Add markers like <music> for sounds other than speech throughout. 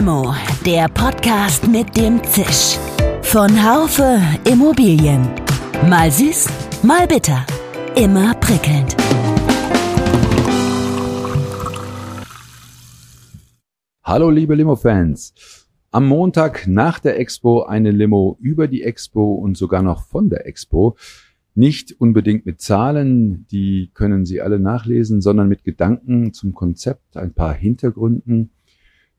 Limo, der Podcast mit dem Zisch. Von Haufe Immobilien. Mal süß, mal bitter. Immer prickelnd. Hallo liebe Limo-Fans. Am Montag nach der Expo eine Limo über die Expo und sogar noch von der Expo. Nicht unbedingt mit Zahlen, die können Sie alle nachlesen, sondern mit Gedanken zum Konzept, ein paar Hintergründen.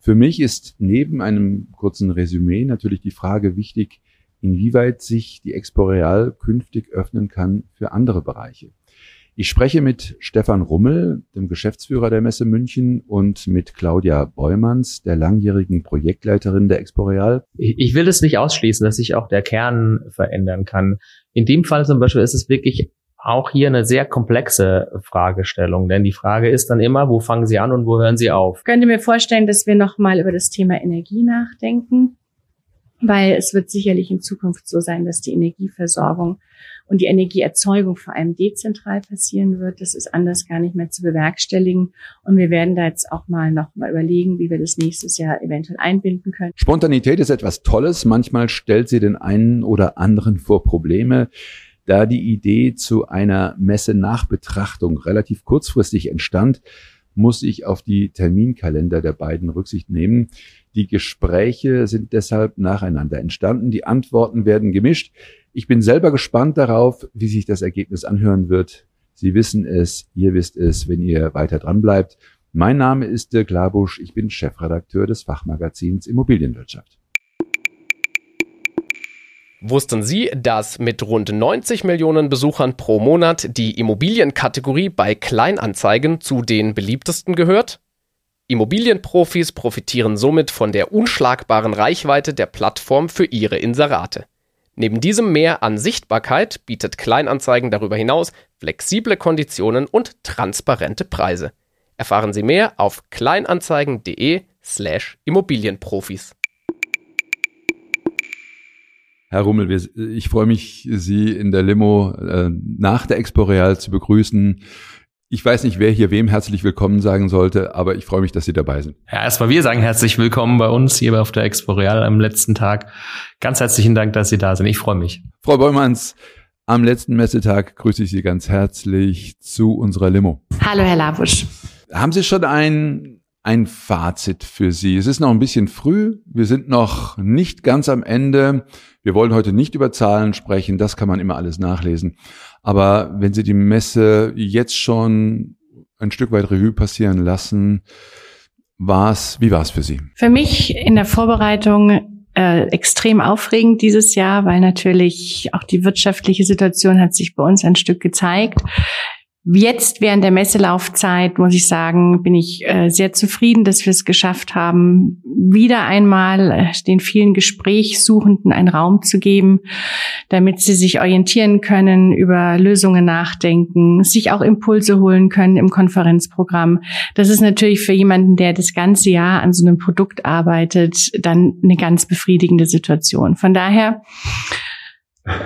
Für mich ist neben einem kurzen Resümee natürlich die Frage wichtig, inwieweit sich die Expo Real künftig öffnen kann für andere Bereiche. Ich spreche mit Stefan Rummel, dem Geschäftsführer der Messe München, und mit Claudia Beumanns, der langjährigen Projektleiterin der Expo Real. Ich will es nicht ausschließen, dass sich auch der Kern verändern kann. In dem Fall zum Beispiel ist es wirklich auch hier eine sehr komplexe Fragestellung, denn die Frage ist dann immer, wo fangen Sie an und wo hören Sie auf? Ich könnte mir vorstellen, dass wir nochmal über das Thema Energie nachdenken, weil es wird sicherlich in Zukunft so sein, dass die Energieversorgung und die Energieerzeugung vor allem dezentral passieren wird. Das ist anders gar nicht mehr zu bewerkstelligen. Und wir werden da jetzt auch mal noch mal überlegen, wie wir das nächstes Jahr eventuell einbinden können. Spontanität ist etwas Tolles. Manchmal stellt sie den einen oder anderen vor Probleme. Da die Idee zu einer Messe-Nachbetrachtung relativ kurzfristig entstand, muss ich auf die Terminkalender der beiden Rücksicht nehmen. Die Gespräche sind deshalb nacheinander entstanden. Die Antworten werden gemischt. Ich bin selber gespannt darauf, wie sich das Ergebnis anhören wird. Sie wissen es, ihr wisst es, wenn ihr weiter dran bleibt. Mein Name ist Dirk Labusch. Ich bin Chefredakteur des Fachmagazins Immobilienwirtschaft. Wussten Sie, dass mit rund 90 Millionen Besuchern pro Monat die Immobilienkategorie bei Kleinanzeigen zu den beliebtesten gehört? Immobilienprofis profitieren somit von der unschlagbaren Reichweite der Plattform für ihre Inserate. Neben diesem Mehr an Sichtbarkeit bietet Kleinanzeigen darüber hinaus flexible Konditionen und transparente Preise. Erfahren Sie mehr auf kleinanzeigen.de/slash Immobilienprofis. Herr Rummel, ich freue mich, Sie in der Limo äh, nach der Expo Real zu begrüßen. Ich weiß nicht, wer hier wem herzlich willkommen sagen sollte, aber ich freue mich, dass Sie dabei sind. Ja, erstmal wir sagen herzlich willkommen bei uns hier auf der Expo Real am letzten Tag. Ganz herzlichen Dank, dass Sie da sind. Ich freue mich. Frau Beumanns, am letzten Messetag grüße ich Sie ganz herzlich zu unserer Limo. Hallo, Herr Labusch. Haben Sie schon ein ein Fazit für Sie. Es ist noch ein bisschen früh. Wir sind noch nicht ganz am Ende. Wir wollen heute nicht über Zahlen sprechen. Das kann man immer alles nachlesen. Aber wenn Sie die Messe jetzt schon ein Stück weit Revue passieren lassen, war's, wie war es für Sie? Für mich in der Vorbereitung äh, extrem aufregend dieses Jahr, weil natürlich auch die wirtschaftliche Situation hat sich bei uns ein Stück gezeigt. Jetzt während der Messelaufzeit, muss ich sagen, bin ich äh, sehr zufrieden, dass wir es geschafft haben, wieder einmal äh, den vielen Gesprächssuchenden einen Raum zu geben, damit sie sich orientieren können, über Lösungen nachdenken, sich auch Impulse holen können im Konferenzprogramm. Das ist natürlich für jemanden, der das ganze Jahr an so einem Produkt arbeitet, dann eine ganz befriedigende Situation. Von daher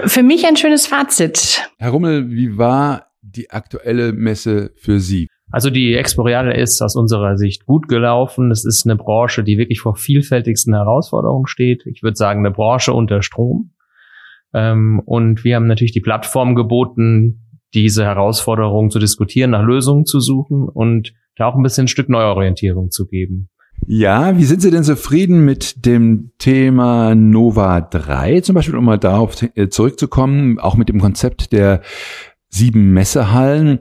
für mich ein schönes Fazit. Herr Rummel, wie war die aktuelle Messe für Sie? Also die Exporeale ist aus unserer Sicht gut gelaufen. Es ist eine Branche, die wirklich vor vielfältigsten Herausforderungen steht. Ich würde sagen, eine Branche unter Strom. Ähm, und wir haben natürlich die Plattform geboten, diese Herausforderungen zu diskutieren, nach Lösungen zu suchen und da auch ein bisschen ein Stück Neuorientierung zu geben. Ja, wie sind Sie denn zufrieden mit dem Thema Nova 3 zum Beispiel, um mal darauf äh, zurückzukommen, auch mit dem Konzept der sieben Messehallen.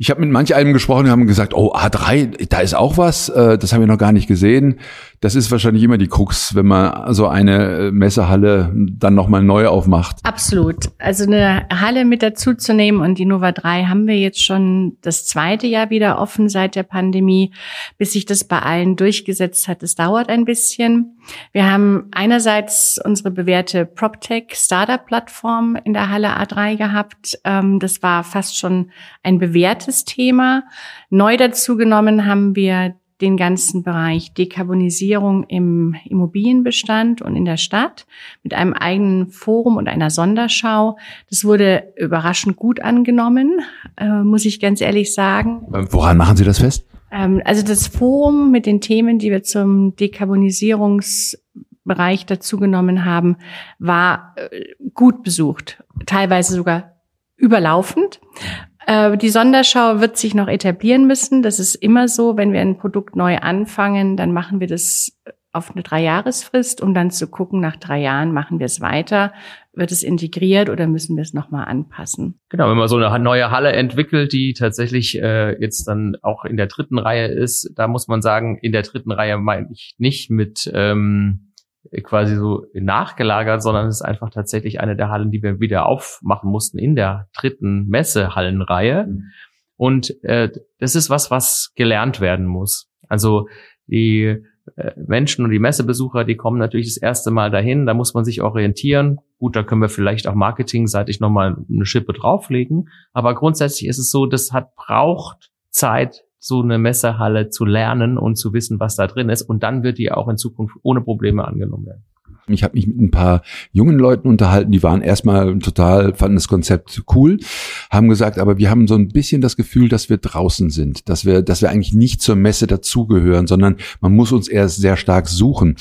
Ich habe mit manch einem gesprochen, die haben gesagt, oh, A3, da ist auch was, äh, das haben wir noch gar nicht gesehen. Das ist wahrscheinlich immer die Krux, wenn man so eine Messehalle dann nochmal neu aufmacht. Absolut. Also eine Halle mit dazu zu nehmen und die Nova 3 haben wir jetzt schon das zweite Jahr wieder offen seit der Pandemie, bis sich das bei allen durchgesetzt hat. Es dauert ein bisschen. Wir haben einerseits unsere bewährte PropTech Startup Plattform in der Halle A3 gehabt. Ähm, das war fast schon ein bewährtes Thema. Neu dazu genommen haben wir den ganzen Bereich Dekarbonisierung im Immobilienbestand und in der Stadt mit einem eigenen Forum und einer Sonderschau. Das wurde überraschend gut angenommen, äh, muss ich ganz ehrlich sagen. Woran machen Sie das fest? Ähm, also das Forum mit den Themen, die wir zum Dekarbonisierungsbereich dazugenommen haben, war äh, gut besucht, teilweise sogar überlaufend. Äh, die Sonderschau wird sich noch etablieren müssen. Das ist immer so, wenn wir ein Produkt neu anfangen, dann machen wir das auf eine Dreijahresfrist, um dann zu gucken, nach drei Jahren machen wir es weiter, wird es integriert oder müssen wir es nochmal anpassen? Genau, wenn man so eine neue Halle entwickelt, die tatsächlich äh, jetzt dann auch in der dritten Reihe ist, da muss man sagen, in der dritten Reihe meine ich nicht mit ähm, quasi so nachgelagert, sondern es ist einfach tatsächlich eine der Hallen, die wir wieder aufmachen mussten in der dritten Messehallenreihe. Mhm. Und äh, das ist was, was gelernt werden muss. Also die äh, Menschen und die Messebesucher, die kommen natürlich das erste Mal dahin, da muss man sich orientieren. Gut, da können wir vielleicht auch marketingseitig nochmal eine Schippe drauflegen. Aber grundsätzlich ist es so, das hat braucht Zeit, so eine Messehalle zu lernen und zu wissen, was da drin ist. Und dann wird die auch in Zukunft ohne Probleme angenommen werden. Ich habe mich mit ein paar jungen Leuten unterhalten, die waren erstmal total, fanden das Konzept cool, haben gesagt, aber wir haben so ein bisschen das Gefühl, dass wir draußen sind, dass wir, dass wir eigentlich nicht zur Messe dazugehören, sondern man muss uns erst sehr stark suchen.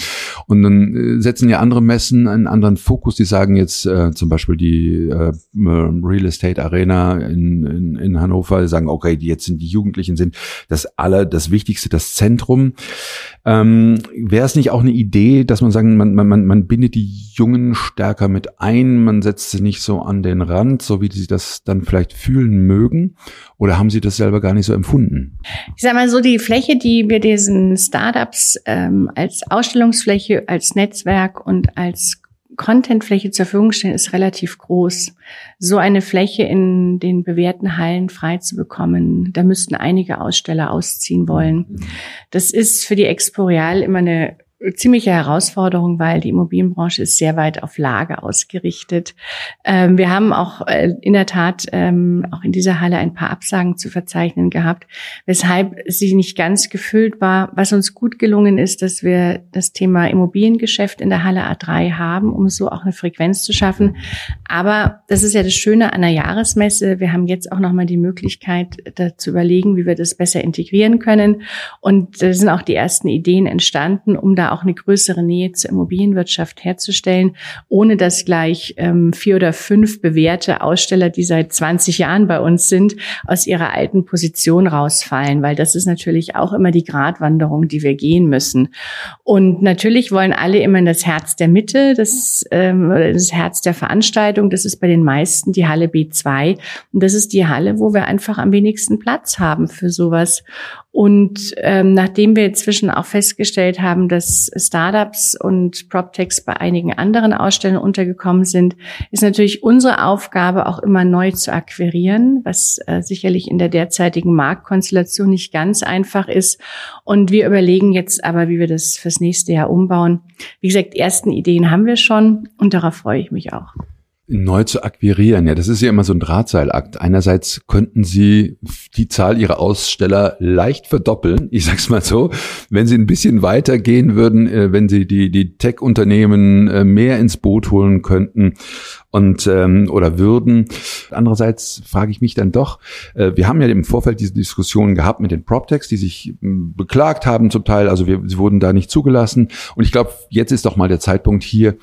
Und dann äh, setzen ja andere Messen einen anderen Fokus, die sagen jetzt äh, zum Beispiel die äh, Real Estate Arena in, in, in Hannover, die sagen, okay, die jetzt sind die Jugendlichen sind das aller, das Wichtigste, das Zentrum. Ähm, Wäre es nicht auch eine Idee, dass man sagen, man, man, man man bindet die Jungen stärker mit ein, man setzt sie nicht so an den Rand, so wie sie das dann vielleicht fühlen mögen? Oder haben Sie das selber gar nicht so empfunden? Ich sage mal so, die Fläche, die wir diesen Startups ähm, als Ausstellungsfläche, als Netzwerk und als Contentfläche zur Verfügung stellen, ist relativ groß. So eine Fläche in den bewährten Hallen frei zu bekommen, da müssten einige Aussteller ausziehen wollen. Das ist für die Exporeal immer eine ziemliche Herausforderung, weil die Immobilienbranche ist sehr weit auf Lage ausgerichtet. Ähm, wir haben auch äh, in der Tat ähm, auch in dieser Halle ein paar Absagen zu verzeichnen gehabt, weshalb sie nicht ganz gefüllt war. Was uns gut gelungen ist, dass wir das Thema Immobiliengeschäft in der Halle A3 haben, um so auch eine Frequenz zu schaffen. Aber das ist ja das Schöne an der Jahresmesse. Wir haben jetzt auch nochmal die Möglichkeit, da zu überlegen, wie wir das besser integrieren können. Und da sind auch die ersten Ideen entstanden, um da auch eine größere Nähe zur Immobilienwirtschaft herzustellen, ohne dass gleich ähm, vier oder fünf bewährte Aussteller, die seit 20 Jahren bei uns sind, aus ihrer alten Position rausfallen, weil das ist natürlich auch immer die Gratwanderung, die wir gehen müssen. Und natürlich wollen alle immer in das Herz der Mitte, das, ähm, das Herz der Veranstaltung. Das ist bei den meisten die Halle B2. Und das ist die Halle, wo wir einfach am wenigsten Platz haben für sowas. Und ähm, nachdem wir inzwischen auch festgestellt haben, dass Startups und PropTechs bei einigen anderen Ausstellungen untergekommen sind, ist natürlich unsere Aufgabe auch immer neu zu akquirieren, was äh, sicherlich in der derzeitigen Marktkonstellation nicht ganz einfach ist. Und wir überlegen jetzt aber, wie wir das fürs nächste Jahr umbauen. Wie gesagt, ersten Ideen haben wir schon und darauf freue ich mich auch neu zu akquirieren. Ja, das ist ja immer so ein Drahtseilakt. Einerseits könnten Sie die Zahl Ihrer Aussteller leicht verdoppeln, ich sag's mal so, wenn Sie ein bisschen weiter gehen würden, äh, wenn Sie die, die Tech-Unternehmen äh, mehr ins Boot holen könnten und ähm, oder würden. Andererseits frage ich mich dann doch, äh, wir haben ja im Vorfeld diese Diskussion gehabt mit den PropTechs, die sich äh, beklagt haben zum Teil, also wir, sie wurden da nicht zugelassen. Und ich glaube, jetzt ist doch mal der Zeitpunkt hier,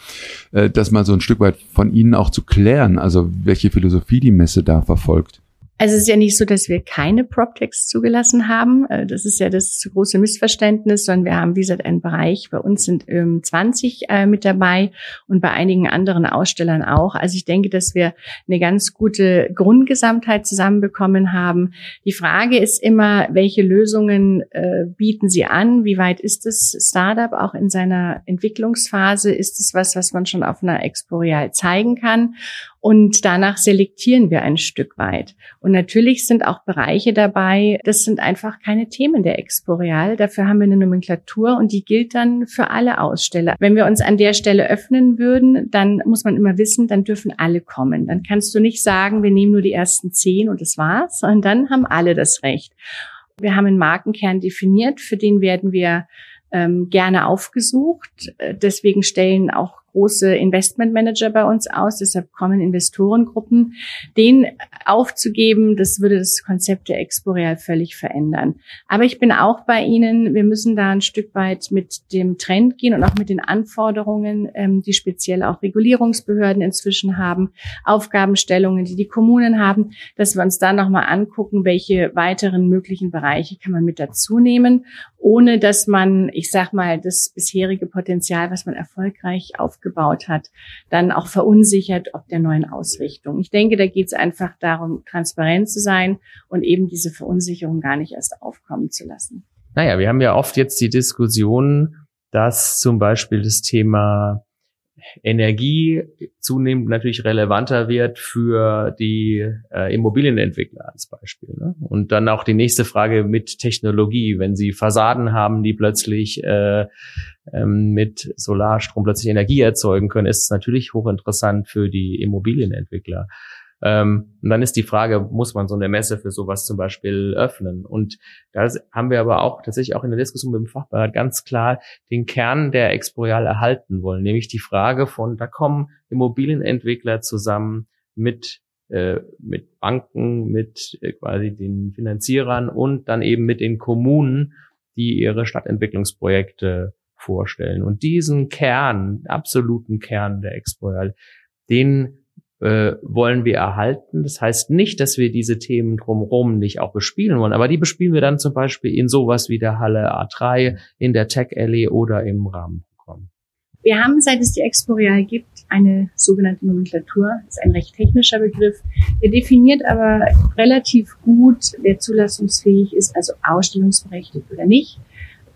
das mal so ein Stück weit von Ihnen auch zu klären, also welche Philosophie die Messe da verfolgt. Also es ist ja nicht so, dass wir keine PropTechs zugelassen haben. Äh, das ist ja das große Missverständnis, sondern wir haben, wie gesagt, einen Bereich. Bei uns sind ähm, 20 äh, mit dabei und bei einigen anderen Ausstellern auch. Also ich denke, dass wir eine ganz gute Grundgesamtheit zusammenbekommen haben. Die Frage ist immer, welche Lösungen äh, bieten Sie an? Wie weit ist das Startup auch in seiner Entwicklungsphase? Ist es was, was man schon auf einer Exporeal zeigen kann? Und danach selektieren wir ein Stück weit. Und natürlich sind auch Bereiche dabei, das sind einfach keine Themen der Exporeal. Dafür haben wir eine Nomenklatur und die gilt dann für alle Aussteller. Wenn wir uns an der Stelle öffnen würden, dann muss man immer wissen, dann dürfen alle kommen. Dann kannst du nicht sagen, wir nehmen nur die ersten zehn und das war's, sondern dann haben alle das Recht. Wir haben einen Markenkern definiert, für den werden wir ähm, gerne aufgesucht. Deswegen stellen auch große Investmentmanager bei uns aus, deshalb kommen Investorengruppen. Den aufzugeben, das würde das Konzept der Expo Real völlig verändern. Aber ich bin auch bei Ihnen, wir müssen da ein Stück weit mit dem Trend gehen und auch mit den Anforderungen, ähm, die speziell auch Regulierungsbehörden inzwischen haben, Aufgabenstellungen, die die Kommunen haben, dass wir uns da nochmal angucken, welche weiteren möglichen Bereiche kann man mit dazu nehmen, ohne dass man, ich sag mal, das bisherige Potenzial, was man erfolgreich aufgebaut hat, dann auch verunsichert ob der neuen Ausrichtung. Ich denke, da geht es einfach darum, transparent zu sein und eben diese Verunsicherung gar nicht erst aufkommen zu lassen. Naja, wir haben ja oft jetzt die Diskussion, dass zum Beispiel das Thema Energie zunehmend natürlich relevanter wird für die äh, Immobilienentwickler als Beispiel. Ne? Und dann auch die nächste Frage mit Technologie, wenn sie Fassaden haben, die plötzlich äh, ähm, mit Solarstrom plötzlich Energie erzeugen können, ist es natürlich hochinteressant für die Immobilienentwickler. Ähm, und dann ist die Frage, muss man so eine Messe für sowas zum Beispiel öffnen? Und da haben wir aber auch tatsächlich auch in der Diskussion mit dem Fachberat ganz klar den Kern der Exporeal erhalten wollen, nämlich die Frage von, da kommen Immobilienentwickler zusammen mit äh, mit Banken, mit äh, quasi den Finanzierern und dann eben mit den Kommunen, die ihre Stadtentwicklungsprojekte vorstellen. Und diesen Kern, absoluten Kern der Exporeal, den äh, wollen wir erhalten. Das heißt nicht, dass wir diese Themen drumherum nicht auch bespielen wollen, aber die bespielen wir dann zum Beispiel in sowas wie der Halle A3, in der Tech Alley oder im Rahmenprogramm. Wir haben, seit es die Expo Real gibt, eine sogenannte Nomenklatur. Das ist ein recht technischer Begriff. Der definiert aber relativ gut, wer zulassungsfähig ist, also ausstellungsberechtigt oder nicht.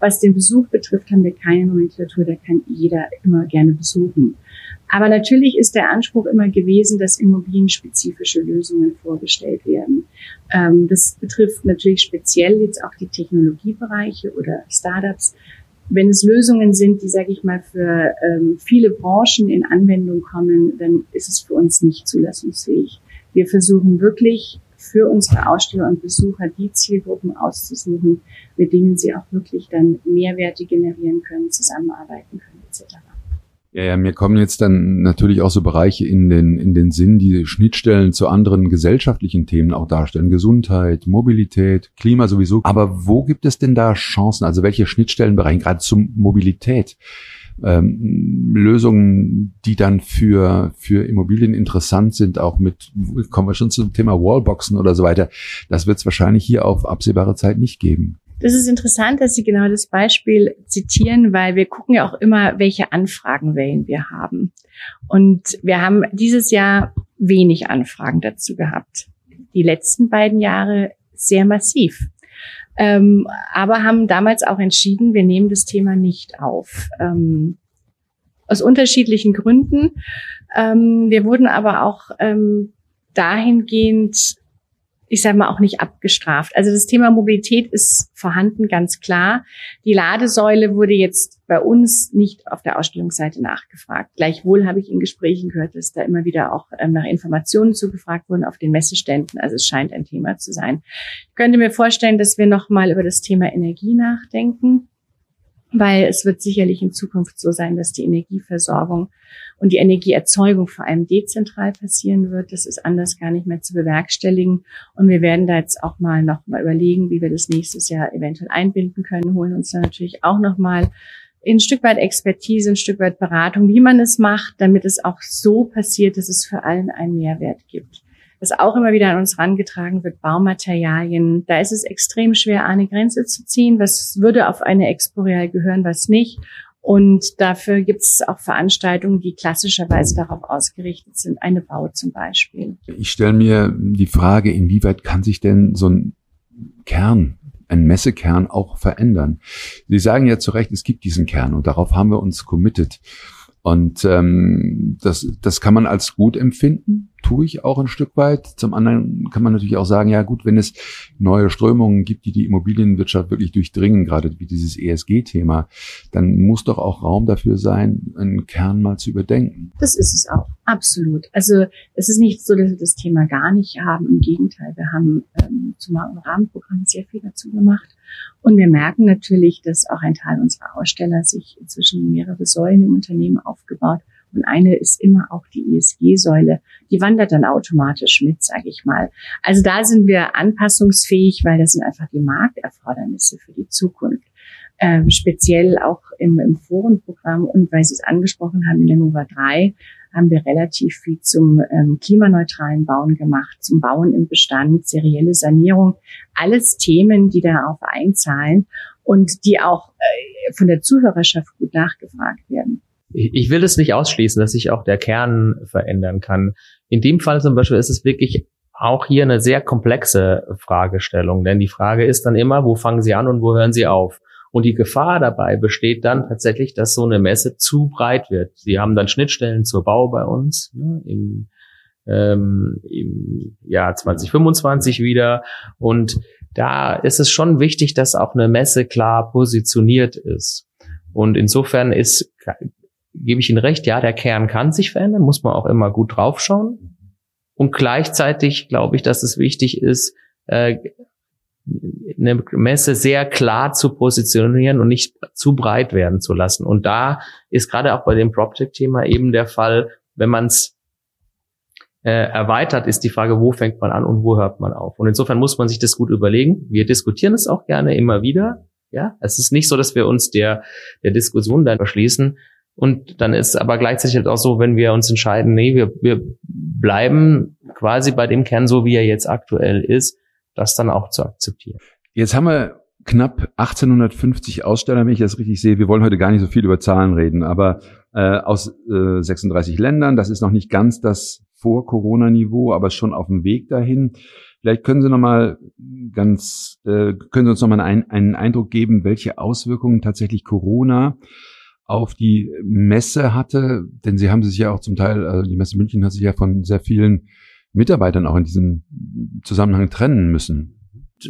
Was den Besuch betrifft, haben wir keine Nomenklatur, da kann jeder immer gerne besuchen. Aber natürlich ist der Anspruch immer gewesen, dass immobilienspezifische Lösungen vorgestellt werden. Ähm, das betrifft natürlich speziell jetzt auch die Technologiebereiche oder Startups. Wenn es Lösungen sind, die, sage ich mal, für ähm, viele Branchen in Anwendung kommen, dann ist es für uns nicht zulassungsfähig. Wir versuchen wirklich für unsere Aussteller und Besucher die Zielgruppen auszusuchen, mit denen sie auch wirklich dann Mehrwerte generieren können, zusammenarbeiten können etc. Ja, ja, mir kommen jetzt dann natürlich auch so Bereiche in den, in den Sinn, die Schnittstellen zu anderen gesellschaftlichen Themen auch darstellen. Gesundheit, Mobilität, Klima sowieso. Aber wo gibt es denn da Chancen? Also welche Schnittstellenbereiche, gerade zum Mobilität? ähm, Lösungen, die dann für, für Immobilien interessant sind, auch mit, kommen wir schon zum Thema Wallboxen oder so weiter. Das wird es wahrscheinlich hier auf absehbare Zeit nicht geben. Das ist interessant, dass Sie genau das Beispiel zitieren, weil wir gucken ja auch immer, welche Anfragenwellen wir haben. Und wir haben dieses Jahr wenig Anfragen dazu gehabt. Die letzten beiden Jahre sehr massiv ähm, aber haben damals auch entschieden, wir nehmen das Thema nicht auf. Ähm, aus unterschiedlichen Gründen. Ähm, wir wurden aber auch ähm, dahingehend ich sage mal, auch nicht abgestraft. Also das Thema Mobilität ist vorhanden, ganz klar. Die Ladesäule wurde jetzt bei uns nicht auf der Ausstellungsseite nachgefragt. Gleichwohl habe ich in Gesprächen gehört, dass da immer wieder auch ähm, nach Informationen zugefragt wurden auf den Messeständen. Also es scheint ein Thema zu sein. Ich könnte mir vorstellen, dass wir nochmal über das Thema Energie nachdenken weil es wird sicherlich in Zukunft so sein, dass die Energieversorgung und die Energieerzeugung vor allem dezentral passieren wird. Das ist anders gar nicht mehr zu bewerkstelligen. Und wir werden da jetzt auch mal noch mal überlegen, wie wir das nächstes Jahr eventuell einbinden können, holen uns dann natürlich auch noch mal ein Stück weit Expertise, ein Stück weit Beratung, wie man es macht, damit es auch so passiert, dass es für allen einen Mehrwert gibt was auch immer wieder an uns herangetragen wird, Baumaterialien. Da ist es extrem schwer, eine Grenze zu ziehen. Was würde auf eine Exporeal gehören, was nicht? Und dafür gibt es auch Veranstaltungen, die klassischerweise darauf ausgerichtet sind, eine Bau zum Beispiel. Ich stelle mir die Frage, inwieweit kann sich denn so ein Kern, ein Messekern auch verändern? Sie sagen ja zu Recht, es gibt diesen Kern und darauf haben wir uns committed. Und ähm, das, das kann man als gut empfinden tue ich auch ein Stück weit. Zum anderen kann man natürlich auch sagen, ja gut, wenn es neue Strömungen gibt, die die Immobilienwirtschaft wirklich durchdringen, gerade wie dieses ESG-Thema, dann muss doch auch Raum dafür sein, einen Kern mal zu überdenken. Das ist es auch, absolut. Also es ist nicht so, dass wir das Thema gar nicht haben. Im Gegenteil, wir haben ähm, zum Rahmenprogramm sehr viel dazu gemacht. Und wir merken natürlich, dass auch ein Teil unserer Aussteller sich inzwischen mehrere Säulen im Unternehmen aufgebaut Und eine ist immer auch die ESG-Säule. Die wandert dann automatisch mit, sage ich mal. Also da sind wir anpassungsfähig, weil das sind einfach die Markterfordernisse für die Zukunft. Ähm, speziell auch im, im Forenprogramm und weil Sie es angesprochen haben in der Nova 3 haben wir relativ viel zum ähm, klimaneutralen Bauen gemacht, zum Bauen im Bestand, serielle Sanierung, alles Themen, die darauf einzahlen und die auch äh, von der Zuhörerschaft gut nachgefragt werden. Ich will es nicht ausschließen, dass sich auch der Kern verändern kann. In dem Fall zum Beispiel ist es wirklich auch hier eine sehr komplexe Fragestellung, denn die Frage ist dann immer, wo fangen Sie an und wo hören Sie auf? Und die Gefahr dabei besteht dann tatsächlich, dass so eine Messe zu breit wird. Sie haben dann Schnittstellen zur Bau bei uns ne, im, ähm, im Jahr 2025 wieder. Und da ist es schon wichtig, dass auch eine Messe klar positioniert ist. Und insofern ist, gebe ich Ihnen recht, ja, der Kern kann sich verändern, muss man auch immer gut draufschauen. Und gleichzeitig glaube ich, dass es wichtig ist, äh, eine Messe sehr klar zu positionieren und nicht zu breit werden zu lassen. Und da ist gerade auch bei dem PropTech-Thema eben der Fall, wenn man es äh, erweitert, ist die Frage, wo fängt man an und wo hört man auf. Und insofern muss man sich das gut überlegen. Wir diskutieren es auch gerne immer wieder. Ja, es ist nicht so, dass wir uns der, der Diskussion dann verschließen. Und dann ist aber gleichzeitig halt auch so, wenn wir uns entscheiden, nee, wir, wir bleiben quasi bei dem Kern so, wie er jetzt aktuell ist, das dann auch zu akzeptieren. Jetzt haben wir knapp 1850 Aussteller, wenn ich das richtig sehe. Wir wollen heute gar nicht so viel über Zahlen reden, aber äh, aus äh, 36 Ländern, das ist noch nicht ganz das Vor-Corona-Niveau, aber schon auf dem Weg dahin. Vielleicht können Sie noch mal ganz, äh, können Sie uns noch mal einen, einen Eindruck geben, welche Auswirkungen tatsächlich Corona auf die Messe hatte, denn Sie haben sich ja auch zum Teil, also die Messe München hat sich ja von sehr vielen Mitarbeitern auch in diesem Zusammenhang trennen müssen.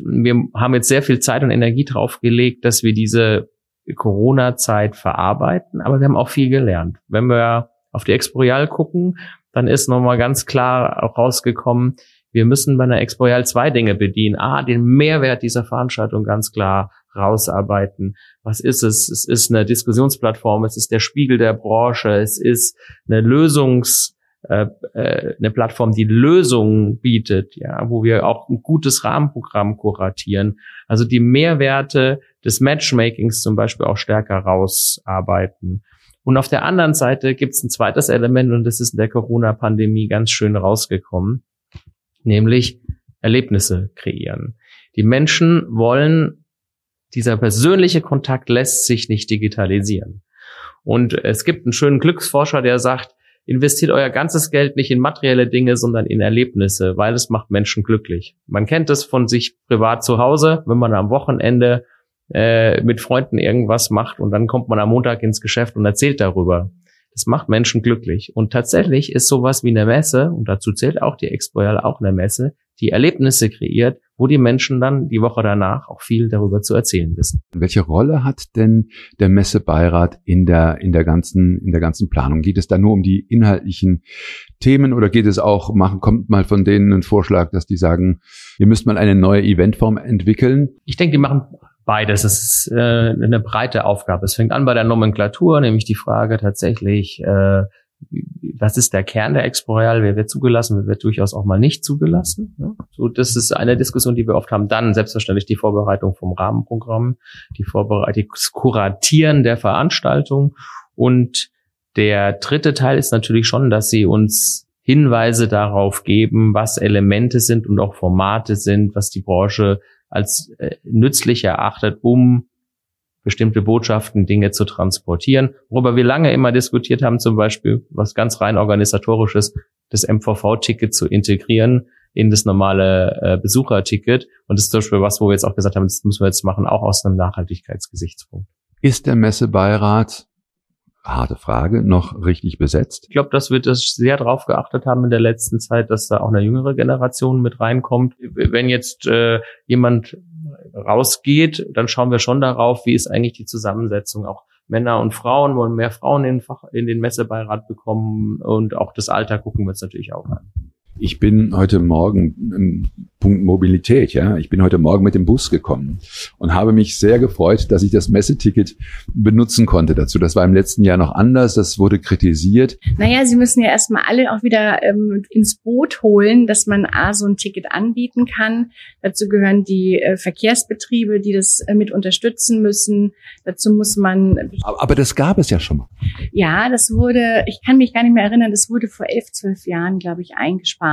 Wir haben jetzt sehr viel Zeit und Energie draufgelegt, dass wir diese Corona-Zeit verarbeiten, aber wir haben auch viel gelernt. Wenn wir auf die Exporeal gucken, dann ist nochmal ganz klar rausgekommen, wir müssen bei einer Exporeal zwei Dinge bedienen. A, den Mehrwert dieser Veranstaltung ganz klar rausarbeiten. Was ist es? Es ist eine Diskussionsplattform, es ist der Spiegel der Branche, es ist eine Lösungs- äh, äh, eine Plattform, die Lösungen bietet, ja, wo wir auch ein gutes Rahmenprogramm kuratieren. Also die Mehrwerte des Matchmakings zum Beispiel auch stärker rausarbeiten. Und auf der anderen Seite gibt es ein zweites Element und das ist in der Corona-Pandemie ganz schön rausgekommen, nämlich Erlebnisse kreieren. Die Menschen wollen, dieser persönliche Kontakt lässt sich nicht digitalisieren. Und es gibt einen schönen Glücksforscher, der sagt, investiert euer ganzes Geld nicht in materielle Dinge, sondern in Erlebnisse, weil es macht Menschen glücklich. Man kennt es von sich privat zu Hause, wenn man am Wochenende äh, mit Freunden irgendwas macht und dann kommt man am Montag ins Geschäft und erzählt darüber. Das macht Menschen glücklich. Und tatsächlich ist sowas wie eine Messe, und dazu zählt auch die Expo auch eine Messe, die Erlebnisse kreiert, wo die Menschen dann die Woche danach auch viel darüber zu erzählen wissen. Welche Rolle hat denn der Messebeirat in der, in der ganzen, in der ganzen Planung? Geht es da nur um die inhaltlichen Themen oder geht es auch, machen, kommt mal von denen ein Vorschlag, dass die sagen, ihr müsst mal eine neue Eventform entwickeln? Ich denke, die machen beides. Es ist äh, eine breite Aufgabe. Es fängt an bei der Nomenklatur, nämlich die Frage tatsächlich, äh, was ist der Kern der Expo Real? Wer wird zugelassen? Wer wird durchaus auch mal nicht zugelassen? Ja, so, das ist eine Diskussion, die wir oft haben. Dann selbstverständlich die Vorbereitung vom Rahmenprogramm, die Vorbereitung, das Kuratieren der Veranstaltung. Und der dritte Teil ist natürlich schon, dass sie uns Hinweise darauf geben, was Elemente sind und auch Formate sind, was die Branche als äh, nützlich erachtet, um bestimmte Botschaften, Dinge zu transportieren. Worüber wir lange immer diskutiert haben, zum Beispiel, was ganz rein organisatorisches, das MVV-Ticket zu integrieren in das normale äh, Besucherticket. Und das ist zum Beispiel was, wo wir jetzt auch gesagt haben, das müssen wir jetzt machen, auch aus einem Nachhaltigkeitsgesichtspunkt. Ist der Messebeirat harte Frage, noch richtig besetzt? Ich glaube, dass wir das sehr drauf geachtet haben in der letzten Zeit, dass da auch eine jüngere Generation mit reinkommt. Wenn jetzt äh, jemand rausgeht, dann schauen wir schon darauf, wie ist eigentlich die Zusammensetzung. Auch Männer und Frauen wollen mehr Frauen in, den Messebeirat bekommen und auch das Alter gucken wir uns natürlich auch an. Ich bin heute Morgen im Punkt Mobilität, ja. Ich bin heute Morgen mit dem Bus gekommen und habe mich sehr gefreut, dass ich das Messeticket benutzen konnte dazu. Das war im letzten Jahr noch anders, das wurde kritisiert. Naja, Sie müssen ja erstmal alle auch wieder ähm, ins Boot holen, dass man A, so ein Ticket anbieten kann. Dazu gehören die äh, Verkehrsbetriebe, die das äh, mit unterstützen müssen. Dazu muss man. Aber, aber das gab es ja schon mal. Ja, das wurde, ich kann mich gar nicht mehr erinnern, das wurde vor elf, zwölf Jahren, glaube ich, eingespart.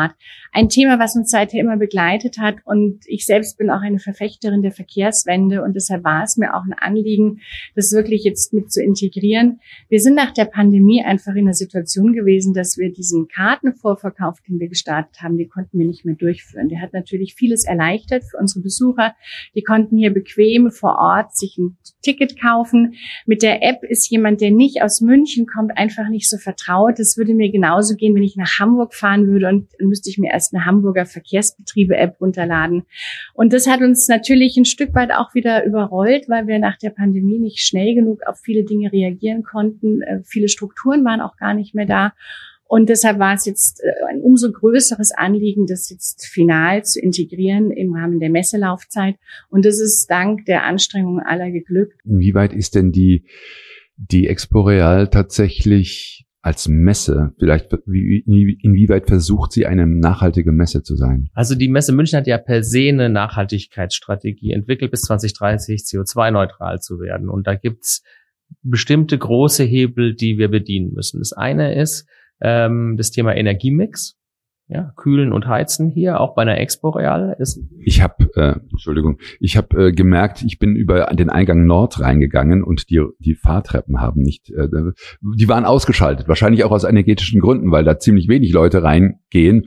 Ein Thema, was uns seither immer begleitet hat und ich selbst bin auch eine Verfechterin der Verkehrswende und deshalb war es mir auch ein Anliegen, das wirklich jetzt mit zu integrieren. Wir sind nach der Pandemie einfach in der Situation gewesen, dass wir diesen Kartenvorverkauf, den wir gestartet haben, die konnten wir nicht mehr durchführen. Der hat natürlich vieles erleichtert für unsere Besucher. Die konnten hier bequem vor Ort sich ein Ticket kaufen. Mit der App ist jemand, der nicht aus München kommt, einfach nicht so vertraut. Das würde mir genauso gehen, wenn ich nach Hamburg fahren würde und dann müsste ich mir erst eine Hamburger Verkehrsbetriebe-App runterladen. Und das hat uns natürlich ein Stück weit auch wieder überrollt, weil wir nach der Pandemie nicht schnell genug auf viele Dinge reagieren konnten. Äh, viele Strukturen waren auch gar nicht mehr da. Und deshalb war es jetzt äh, ein umso größeres Anliegen, das jetzt final zu integrieren im Rahmen der Messelaufzeit. Und das ist dank der Anstrengungen aller geglückt. Inwieweit ist denn die, die Expo Real tatsächlich als Messe, vielleicht wie, inwieweit versucht sie eine nachhaltige Messe zu sein? Also die Messe München hat ja per se eine Nachhaltigkeitsstrategie entwickelt, bis 2030 CO2-neutral zu werden. Und da gibt's bestimmte große Hebel, die wir bedienen müssen. Das eine ist ähm, das Thema Energiemix ja, kühlen und heizen hier, auch bei einer Expo Real ist. Ich habe, äh, Entschuldigung, ich habe äh, gemerkt, ich bin über den Eingang Nord reingegangen und die die Fahrtreppen haben nicht, äh, die waren ausgeschaltet, wahrscheinlich auch aus energetischen Gründen, weil da ziemlich wenig Leute reingehen.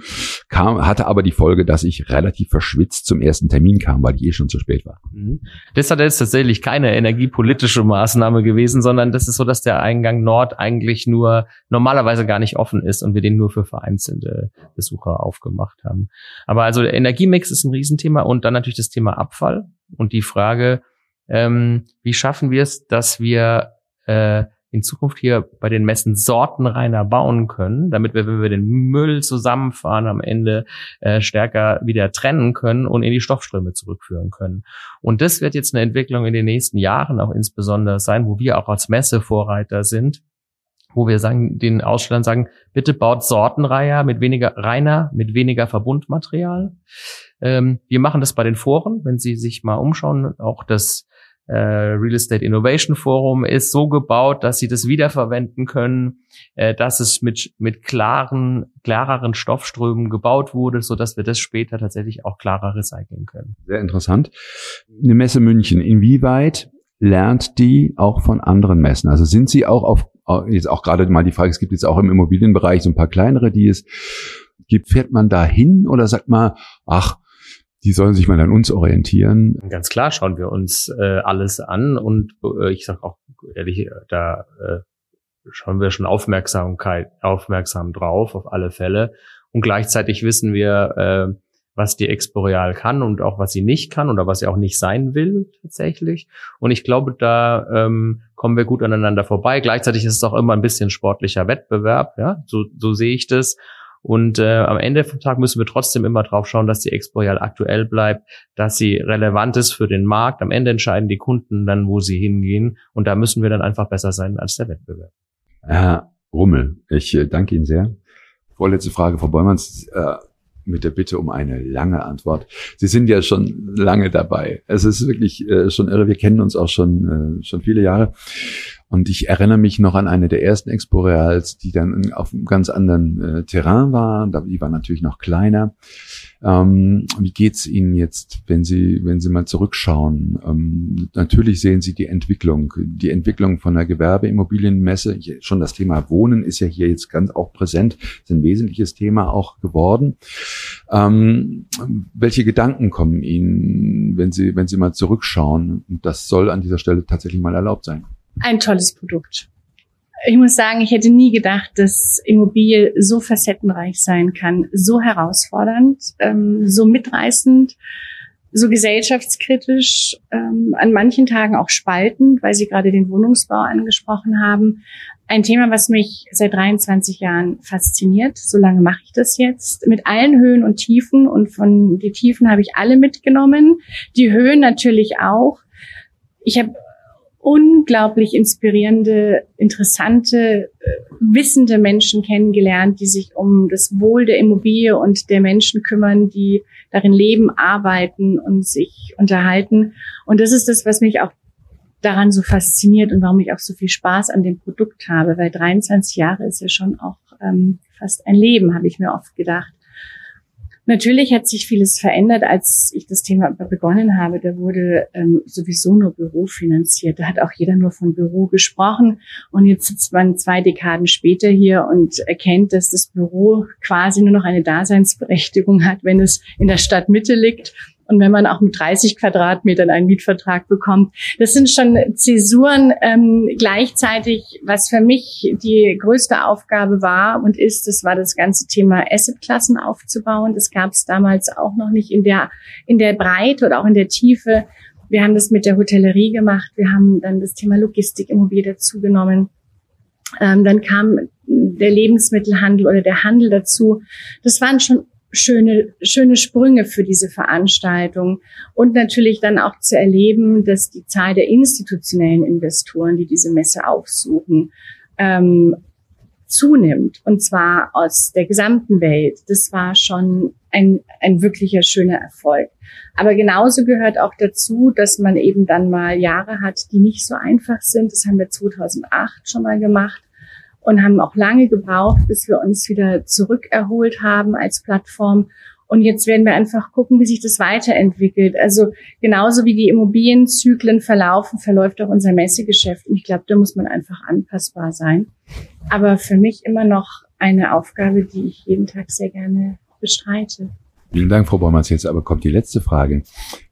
Kam, hatte aber die Folge, dass ich relativ verschwitzt zum ersten Termin kam, weil ich eh schon zu spät war. Mhm. Das hat jetzt tatsächlich keine energiepolitische Maßnahme gewesen, sondern das ist so, dass der Eingang Nord eigentlich nur normalerweise gar nicht offen ist und wir den nur für vereinzelte Besucher aufgemacht haben. Aber also der Energiemix ist ein Riesenthema und dann natürlich das Thema Abfall und die Frage, ähm, wie schaffen wir es, dass wir äh, in Zukunft hier bei den Messen sortenreiner bauen können, damit wir, wenn wir den Müll zusammenfahren, am Ende äh, stärker wieder trennen können und in die Stoffströme zurückführen können. Und das wird jetzt eine Entwicklung in den nächsten Jahren auch insbesondere sein, wo wir auch als Messevorreiter sind, wo wir sagen, den Ausstellern sagen, bitte baut Sortenreiher mit weniger reiner, mit weniger Verbundmaterial. Ähm, wir machen das bei den Foren, wenn Sie sich mal umschauen. Auch das äh, Real Estate Innovation Forum ist so gebaut, dass Sie das wiederverwenden können, äh, dass es mit mit klaren, klareren Stoffströmen gebaut wurde, so dass wir das später tatsächlich auch klarer recyceln können. Sehr interessant. Eine Messe München. Inwieweit lernt die auch von anderen Messen? Also sind Sie auch auf jetzt auch gerade mal die Frage, es gibt jetzt auch im Immobilienbereich so ein paar kleinere, die es gibt. Fährt man da hin oder sagt man, ach, die sollen sich mal an uns orientieren? Ganz klar schauen wir uns äh, alles an und äh, ich sage auch ehrlich, äh, da äh, schauen wir schon Aufmerksamkeit, aufmerksam drauf, auf alle Fälle. Und gleichzeitig wissen wir, äh, was die Exporeal kann und auch was sie nicht kann oder was sie auch nicht sein will tatsächlich. Und ich glaube, da ähm, kommen wir gut aneinander vorbei. Gleichzeitig ist es auch immer ein bisschen sportlicher Wettbewerb, ja, so, so sehe ich das. Und äh, am Ende vom Tag müssen wir trotzdem immer drauf schauen, dass die Exporeal aktuell bleibt, dass sie relevant ist für den Markt. Am Ende entscheiden die Kunden dann, wo sie hingehen. Und da müssen wir dann einfach besser sein als der Wettbewerb. Herr Rummel, ich äh, danke Ihnen sehr. Vorletzte Frage, Frau Bollmanns. Äh, mit der Bitte um eine lange Antwort. Sie sind ja schon lange dabei. Es ist wirklich äh, schon irre. Wir kennen uns auch schon, äh, schon viele Jahre. Und ich erinnere mich noch an eine der ersten Expo Reals, die dann auf einem ganz anderen äh, Terrain war. Die war natürlich noch kleiner. Ähm, wie geht's Ihnen jetzt, wenn Sie, wenn Sie mal zurückschauen? Ähm, natürlich sehen Sie die Entwicklung, die Entwicklung von der Gewerbeimmobilienmesse. Schon das Thema Wohnen ist ja hier jetzt ganz auch präsent, ist ein wesentliches Thema auch geworden. Ähm, welche Gedanken kommen Ihnen, wenn Sie, wenn Sie mal zurückschauen? Das soll an dieser Stelle tatsächlich mal erlaubt sein ein tolles Produkt. Ich muss sagen, ich hätte nie gedacht, dass Immobilie so facettenreich sein kann, so herausfordernd, ähm, so mitreißend so gesellschaftskritisch, ähm, an manchen Tagen auch spaltend, weil Sie gerade den Wohnungsbau angesprochen haben. Ein Thema, was mich seit 23 Jahren fasziniert. So lange mache ich das jetzt. Mit allen Höhen und Tiefen. Und von die Tiefen habe ich alle mitgenommen. Die Höhen natürlich auch. Ich habe unglaublich inspirierende, interessante, äh, wissende Menschen kennengelernt, die sich um das Wohl der Immobilie und der Menschen kümmern, die darin leben, arbeiten und sich unterhalten. Und das ist das, was mich auch daran so fasziniert und warum ich auch so viel Spaß an dem Produkt habe, weil 23 Jahre ist ja schon auch ähm, fast ein Leben, habe ich mir oft gedacht. Natürlich hat sich vieles verändert, als ich das Thema begonnen habe. Da wurde ähm, sowieso nur Büro finanziert. Da hat auch jeder nur von Büro gesprochen. Und jetzt sitzt man zwei Dekaden später hier und erkennt, dass das Büro quasi nur noch eine Daseinsberechtigung hat, wenn es in der Stadtmitte liegt und wenn man auch mit 30 Quadratmetern einen Mietvertrag bekommt. Das sind schon Zäsuren. Ähm, gleichzeitig, was für mich die größte Aufgabe war und ist, das war das ganze Thema Assetklassen aufzubauen. Das gab es damals auch noch nicht in der, in der Breite oder auch in der Tiefe. Wir haben das mit der Hotellerie gemacht. Wir haben dann das Thema Logistik, Immobilie dazugenommen. Ähm, dann kam der Lebensmittelhandel oder der Handel dazu. Das waren schon schöne, schöne Sprünge für diese Veranstaltung und natürlich dann auch zu erleben, dass die Zahl der institutionellen Investoren, die diese Messe aufsuchen, ähm, zunimmt und zwar aus der gesamten Welt. Das war schon ein, ein wirklicher schöner Erfolg. Aber genauso gehört auch dazu, dass man eben dann mal Jahre hat, die nicht so einfach sind. Das haben wir 2008 schon mal gemacht und haben auch lange gebraucht, bis wir uns wieder zurückerholt haben als Plattform. Und jetzt werden wir einfach gucken, wie sich das weiterentwickelt. Also genauso wie die Immobilienzyklen verlaufen, verläuft auch unser Messegeschäft. Und ich glaube, da muss man einfach anpassbar sein. Aber für mich immer noch eine Aufgabe, die ich jeden Tag sehr gerne bestreite. Vielen Dank, Frau Bommers. Jetzt aber kommt die letzte Frage.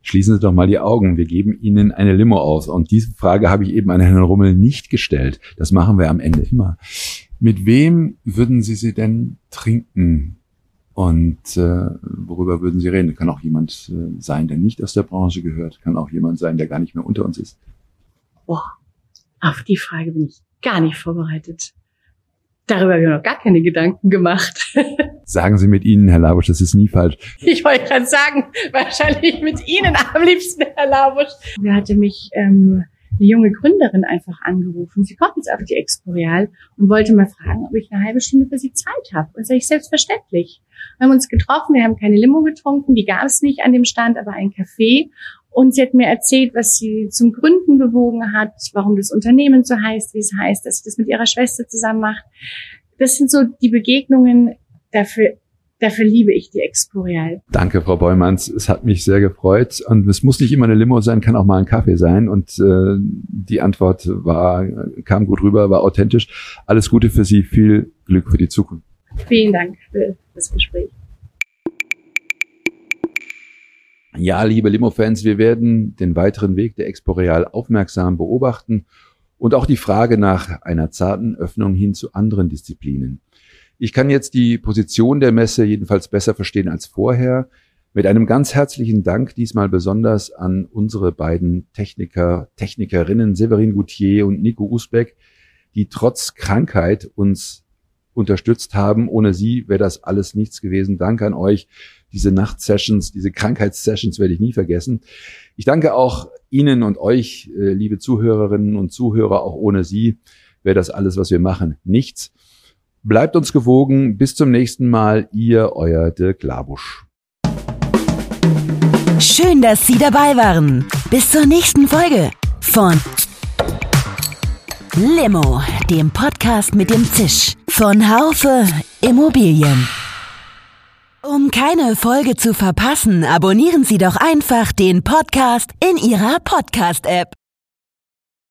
Schließen Sie doch mal die Augen. Wir geben Ihnen eine Limo aus. Und diese Frage habe ich eben an Herrn Rummel nicht gestellt. Das machen wir am Ende immer. Mit wem würden Sie sie denn trinken? Und äh, worüber würden Sie reden? Kann auch jemand äh, sein, der nicht aus der Branche gehört. Kann auch jemand sein, der gar nicht mehr unter uns ist. Boah, auf die Frage bin ich gar nicht vorbereitet. Darüber habe ich mir noch gar keine Gedanken gemacht. <laughs> Sagen Sie mit Ihnen, Herr Labusch, das ist nie falsch. Ich wollte gerade sagen, wahrscheinlich mit Ihnen am liebsten, Herr Labusch. Wer hatte mich ähm, eine junge Gründerin einfach angerufen. Sie kommt jetzt auf die Exporeal und wollte mal fragen, ob ich eine halbe Stunde für sie Zeit habe. Und sage ich, selbstverständlich. Wir haben uns getroffen, wir haben keine Limo getrunken, die gab es nicht an dem Stand, aber ein Café. Und sie hat mir erzählt, was sie zum Gründen bewogen hat, warum das Unternehmen so heißt, wie es heißt, dass sie das mit ihrer Schwester zusammen macht. Das sind so die Begegnungen, dafür Dafür liebe ich die Exporeal. Danke, Frau Beumanns. Es hat mich sehr gefreut. Und es muss nicht immer eine Limo sein, kann auch mal ein Kaffee sein. Und äh, die Antwort war, kam gut rüber, war authentisch. Alles Gute für Sie, viel Glück für die Zukunft. Vielen Dank für das Gespräch. Ja, liebe Limo-Fans, wir werden den weiteren Weg der Exporeal aufmerksam beobachten und auch die Frage nach einer zarten Öffnung hin zu anderen Disziplinen. Ich kann jetzt die Position der Messe jedenfalls besser verstehen als vorher. Mit einem ganz herzlichen Dank diesmal besonders an unsere beiden Techniker, Technikerinnen Severin Goutier und Nico Usbeck, die trotz Krankheit uns unterstützt haben. Ohne sie wäre das alles nichts gewesen. Danke an euch. Diese Nachtsessions, diese Krankheitssessions werde ich nie vergessen. Ich danke auch Ihnen und euch, äh, liebe Zuhörerinnen und Zuhörer. Auch ohne Sie wäre das alles, was wir machen, nichts. Bleibt uns gewogen. Bis zum nächsten Mal. Ihr, euer Dirk Labusch. Schön, dass Sie dabei waren. Bis zur nächsten Folge von Limo, dem Podcast mit dem Zisch von Haufe Immobilien. Um keine Folge zu verpassen, abonnieren Sie doch einfach den Podcast in Ihrer Podcast-App.